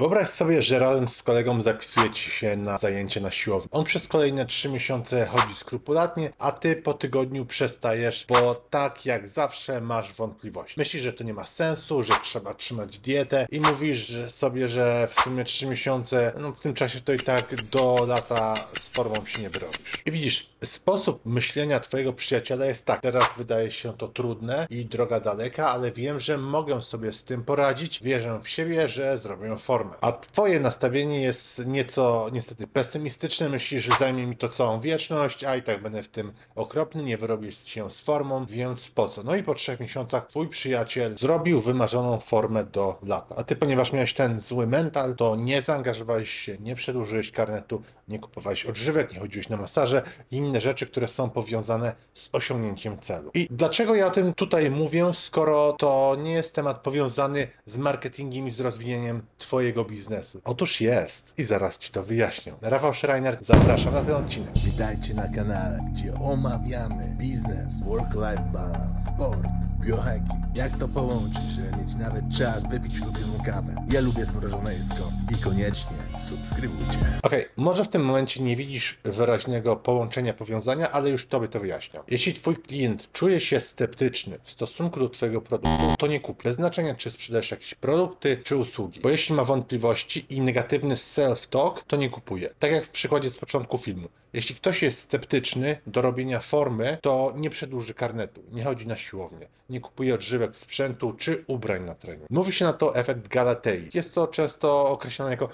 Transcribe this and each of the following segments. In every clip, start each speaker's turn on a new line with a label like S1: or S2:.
S1: Wyobraź sobie, że razem z kolegą zapisujecie się na zajęcie na siłowni. On przez kolejne 3 miesiące chodzi skrupulatnie, a ty po tygodniu przestajesz, bo tak jak zawsze masz wątpliwości. Myślisz, że to nie ma sensu, że trzeba trzymać dietę i mówisz sobie, że w sumie 3 miesiące, no w tym czasie to i tak do lata z formą się nie wyrobisz. I widzisz, sposób myślenia twojego przyjaciela jest tak. Teraz wydaje się to trudne i droga daleka, ale wiem, że mogę sobie z tym poradzić. Wierzę w siebie, że zrobię formę. A twoje nastawienie jest nieco niestety pesymistyczne. Myślisz, że zajmie mi to całą wieczność, a i tak będę w tym okropny, nie wyrobisz się z formą, więc po co? No i po trzech miesiącach twój przyjaciel zrobił wymarzoną formę do lata. A ty, ponieważ miałeś ten zły mental, to nie zaangażowałeś się, nie przedłużyłeś karnetu, nie kupowałeś odżywek, nie chodziłeś na masaże i inne rzeczy, które są powiązane z osiągnięciem celu. I dlaczego ja o tym tutaj mówię, skoro to nie jest temat powiązany z marketingiem i z rozwijaniem twojego biznesu? Otóż jest i zaraz ci to wyjaśnię. Rafał Schreiner, zapraszam na ten odcinek.
S2: Witajcie na kanale, gdzie omawiamy biznes, work-life balance, sport, biohacking. Jak to połączyć, żeby mieć nawet czas wypić ulubioną kawę. Ja lubię zmrożone jedzko i koniecznie subskrybujcie.
S1: Okej, może w tym momencie nie widzisz wyraźnego połączenia, powiązania, ale już tobie to wyjaśniam. Jeśli twój klient czuje się sceptyczny w stosunku do twojego produktu, to nie kup. Bez znaczenia, czy sprzedajesz jakieś produkty, czy usługi. Bo jeśli ma wątpliwości i negatywny self-talk, to nie kupuje. Tak jak w przykładzie z początku filmu. Jeśli ktoś jest sceptyczny do robienia formy, to nie przedłuży karnetu, nie chodzi na siłownię, nie kupuje odżywek, sprzętu czy ubrań na trening. Mówi się na to efekt Galatei. Jest to często określane jako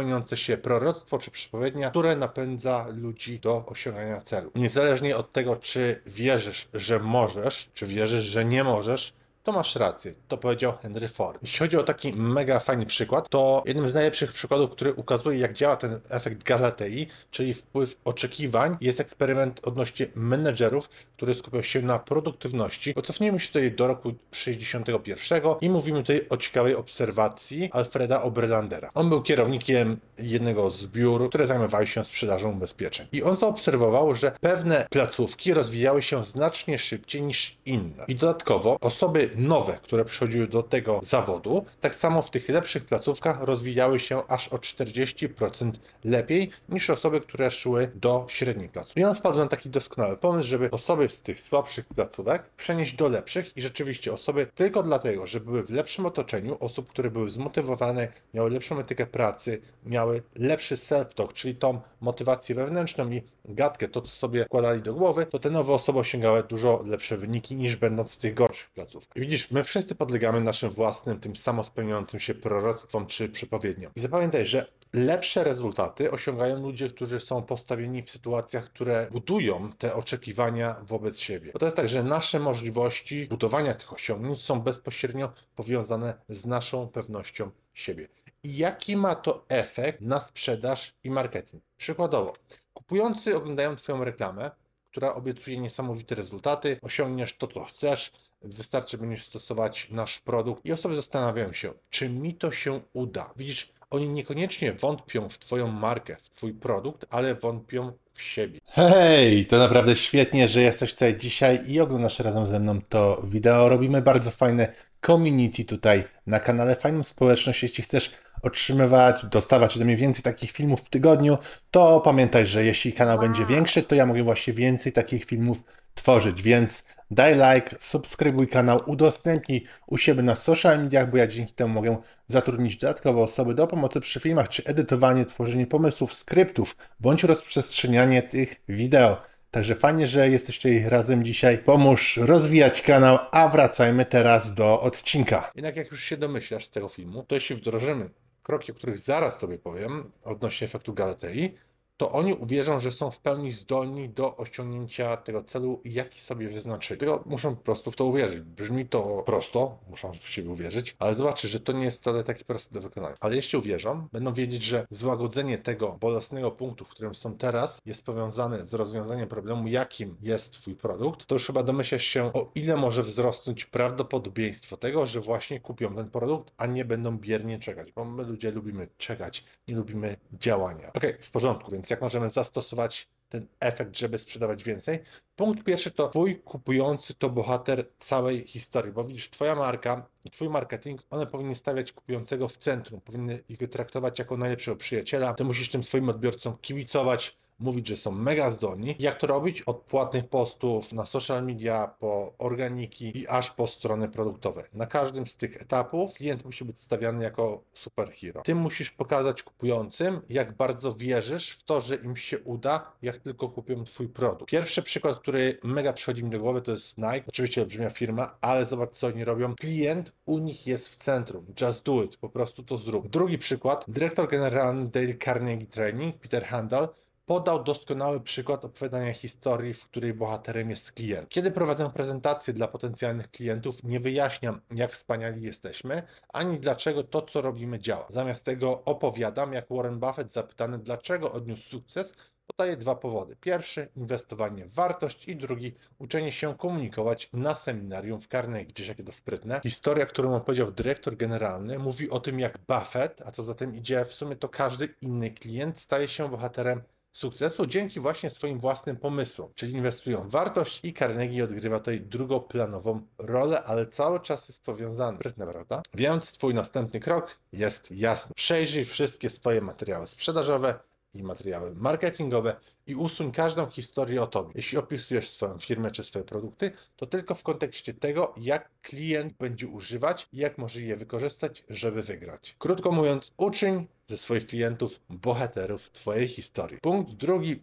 S1: samospełniające się proroctwo czy przepowiednia, które napędza ludzi do osiągania celu. Niezależnie od tego, czy wierzysz, że możesz, czy wierzysz, że nie możesz, to masz rację, to powiedział Henry Ford. Jeśli chodzi o taki mega fajny przykład, to jednym z najlepszych przykładów, który ukazuje, jak działa ten efekt Galatei, czyli wpływ oczekiwań, jest eksperyment odnośnie menedżerów, który skupiał się na produktywności. Cofnijmy się tutaj do roku 61 i mówimy tutaj o ciekawej obserwacji Alfreda Oberlandera. On był kierownikiem jednego z biur, które zajmowały się sprzedażą ubezpieczeń. I on zaobserwował, że pewne placówki rozwijały się znacznie szybciej niż inne. I dodatkowo osoby nowe, które przychodziły do tego zawodu, tak samo w tych lepszych placówkach rozwijały się aż o 40% lepiej niż osoby, które szły do średniej placówki. I on wpadł na taki doskonały pomysł, żeby osoby z tych słabszych placówek przenieść do lepszych i rzeczywiście osoby tylko dlatego, że były w lepszym otoczeniu, osób, które były zmotywowane, miały lepszą etykę pracy, miały lepszy self-talk, czyli tą motywację wewnętrzną i gadkę, to co sobie wkładali do głowy, to te nowe osoby osiągały dużo lepsze wyniki niż będąc w tych gorszych placówkach. Widzisz, my wszyscy podlegamy naszym własnym, tym samospełniającym się proroctwom czy przepowiedniom. I zapamiętaj, że lepsze rezultaty osiągają ludzie, którzy są postawieni w sytuacjach, które budują te oczekiwania wobec siebie. Bo to jest tak, że nasze możliwości budowania tych osiągnięć są bezpośrednio powiązane z naszą pewnością siebie. I jaki ma to efekt na sprzedaż i marketing? Przykładowo, kupujący oglądają Twoją reklamę, która obiecuje niesamowite rezultaty, osiągniesz to, co chcesz, wystarczy będziesz stosować nasz produkt i osoby zastanawiają się, czy mi to się uda. Widzisz, oni niekoniecznie wątpią w Twoją markę, w Twój produkt, ale wątpią w siebie. Hej, to naprawdę świetnie, że jesteś tutaj dzisiaj i oglądasz razem ze mną to wideo. Robimy bardzo fajne community tutaj na kanale, fajną społeczność. Jeśli chcesz otrzymywać, dostawać ode mnie więcej takich filmów w tygodniu, to pamiętaj, że jeśli kanał będzie większy, to ja mogę właśnie więcej takich filmów tworzyć, więc daj like, subskrybuj kanał, udostępnij u siebie na social mediach, bo ja dzięki temu mogę zatrudnić dodatkowe osoby do pomocy przy filmach, czy edytowanie, tworzenie pomysłów, skryptów, bądź rozprzestrzenianie tych wideo. Także fajnie, że jesteście razem dzisiaj. Pomóż rozwijać kanał, a wracajmy teraz do odcinka. Jednak jak już się domyślasz z tego filmu, to jeśli wdrożymy kroki, o których zaraz Tobie powiem, odnośnie efektu Galatei, to oni uwierzą, że są w pełni zdolni do osiągnięcia tego celu, jaki sobie wyznaczyli. Tylko muszą po prostu w to uwierzyć. Brzmi to prosto, muszą w siebie uwierzyć, ale zobaczysz, że to nie jest wcale takie proste do wykonania. Ale jeśli uwierzą, będą wiedzieć, że złagodzenie tego bolesnego punktu, w którym są teraz, jest powiązane z rozwiązaniem problemu, jakim jest Twój produkt, to już chyba domyślasz się, o ile może wzrosnąć prawdopodobieństwo tego, że właśnie kupią ten produkt, a nie będą biernie czekać, bo my ludzie lubimy czekać, nie lubimy działania. Ok, w porządku, więc jak możemy zastosować ten efekt, żeby sprzedawać więcej. Punkt pierwszy to twój kupujący to bohater całej historii, bo widzisz, twoja marka i twój marketing, one powinny stawiać kupującego w centrum, powinny ich traktować jako najlepszego przyjaciela. Ty musisz tym swoim odbiorcom kibicować, mówić, że są mega zdolni. Jak to robić? Od płatnych postów na social media, po organiki i aż po strony produktowe. Na każdym z tych etapów klient musi być stawiany jako superhero. Ty musisz pokazać kupującym, jak bardzo wierzysz w to, że im się uda, jak tylko kupią twój produkt. Pierwszy przykład, który mega przychodzi mi do głowy, to jest Nike. Oczywiście olbrzymia firma, ale zobacz, co oni robią. Klient u nich jest w centrum. Just do it. Po prostu to zrób. Drugi przykład. Dyrektor generalny Dale Carnegie Training, Peter Handel, podał doskonały przykład opowiadania historii, w której bohaterem jest klient. Kiedy prowadzę prezentacje dla potencjalnych klientów, nie wyjaśniam, jak wspaniali jesteśmy, ani dlaczego to, co robimy, działa. Zamiast tego opowiadam, jak Warren Buffett zapytany, dlaczego odniósł sukces, podaje dwa powody. Pierwszy, inwestowanie w wartość i drugi, uczenie się komunikować na seminarium w Carnegie. Gdzieś jakie to sprytne. Historia, którą opowiedział dyrektor generalny, mówi o tym, jak Buffett, a co za tym idzie, w sumie to każdy inny klient, staje się bohaterem sukcesu dzięki właśnie swoim własnym pomysłom, czyli inwestują w wartość i Carnegie odgrywa tutaj drugoplanową rolę, ale cały czas jest powiązany. Sprytne, prawda? Więc twój następny krok jest jasny. Przejrzyj wszystkie swoje materiały sprzedażowe i materiały marketingowe i usuń każdą historię o tobie. Jeśli opisujesz swoją firmę czy swoje produkty, to tylko w kontekście tego, jak klient będzie używać i jak może je wykorzystać, żeby wygrać. Krótko mówiąc, uczyń ze swoich klientów bohaterów twojej historii. Punkt drugi.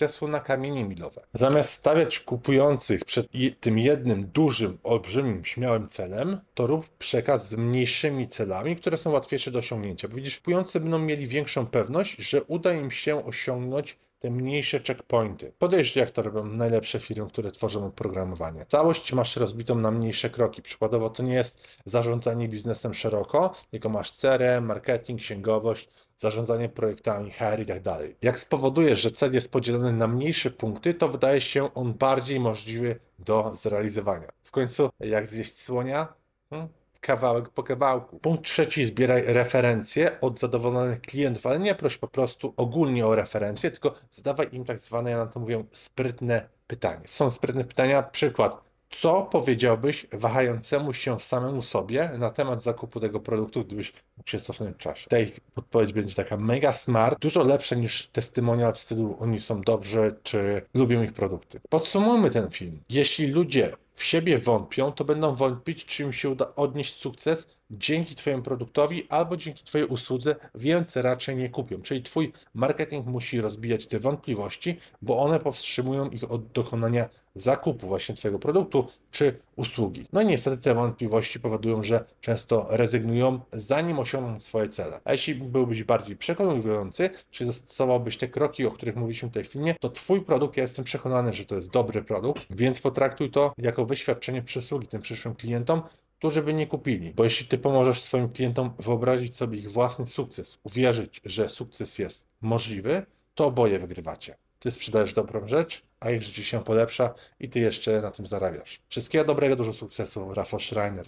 S1: na kamienie milowe. Zamiast stawiać kupujących przed tym jednym dużym, olbrzymim, śmiałym celem, to rób przekaz z mniejszymi celami, które są łatwiejsze do osiągnięcia. Bo widzisz, kupujący będą mieli większą pewność, że uda im się osiągnąć te mniejsze checkpointy. Podejrz, jak to robią najlepsze firmy, które tworzą oprogramowanie. Całość masz rozbitą na mniejsze kroki. Przykładowo to nie jest zarządzanie biznesem szeroko, tylko masz CRM, marketing, księgowość, zarządzanie projektami, HR i tak dalej. Jak spowodujesz, że cel jest podzielony na mniejsze punkty, to wydaje się on bardziej możliwy do zrealizowania. W końcu, jak zjeść słonia? Hmm? Kawałek po kawałku. Punkt trzeci, zbieraj referencje od zadowolonych klientów, ale nie proś po prostu ogólnie o referencje, tylko zadawaj im tak zwane, ja na to mówię, sprytne pytanie. Są sprytne pytania, przykład. Co powiedziałbyś wahającemu się samemu sobie na temat zakupu tego produktu, gdybyś mógł się cofnąć w czasie? Tej odpowiedź będzie taka mega smart, dużo lepsza niż testymonial w stylu oni są dobrzy, czy lubią ich produkty. Podsumujmy ten film. Jeśli ludzie w siebie wątpią, to będą wątpić, czy im się uda odnieść sukces dzięki Twojemu produktowi albo dzięki Twojej usłudze, więc raczej nie kupią. Czyli Twój marketing musi rozbijać te wątpliwości, bo one powstrzymują ich od dokonania zakupu właśnie Twojego produktu czy usługi. No i niestety te wątpliwości powodują, że często rezygnują, zanim osiągną swoje cele. A jeśli byłbyś bardziej przekonujący, czy zastosowałbyś te kroki, o których mówiliśmy w filmie, to Twój produkt, ja jestem przekonany, że to jest dobry produkt, więc potraktuj to jako wyświadczenie przysługi tym przyszłym klientom, którzy by nie kupili. Bo jeśli ty pomożesz swoim klientom wyobrazić sobie ich własny sukces, uwierzyć, że sukces jest możliwy, to oboje wygrywacie. Ty sprzedajesz dobrą rzecz, a ich życie się polepsza i ty jeszcze na tym zarabiasz. Wszystkiego dobrego, dużo sukcesu, Rafał Schreiner.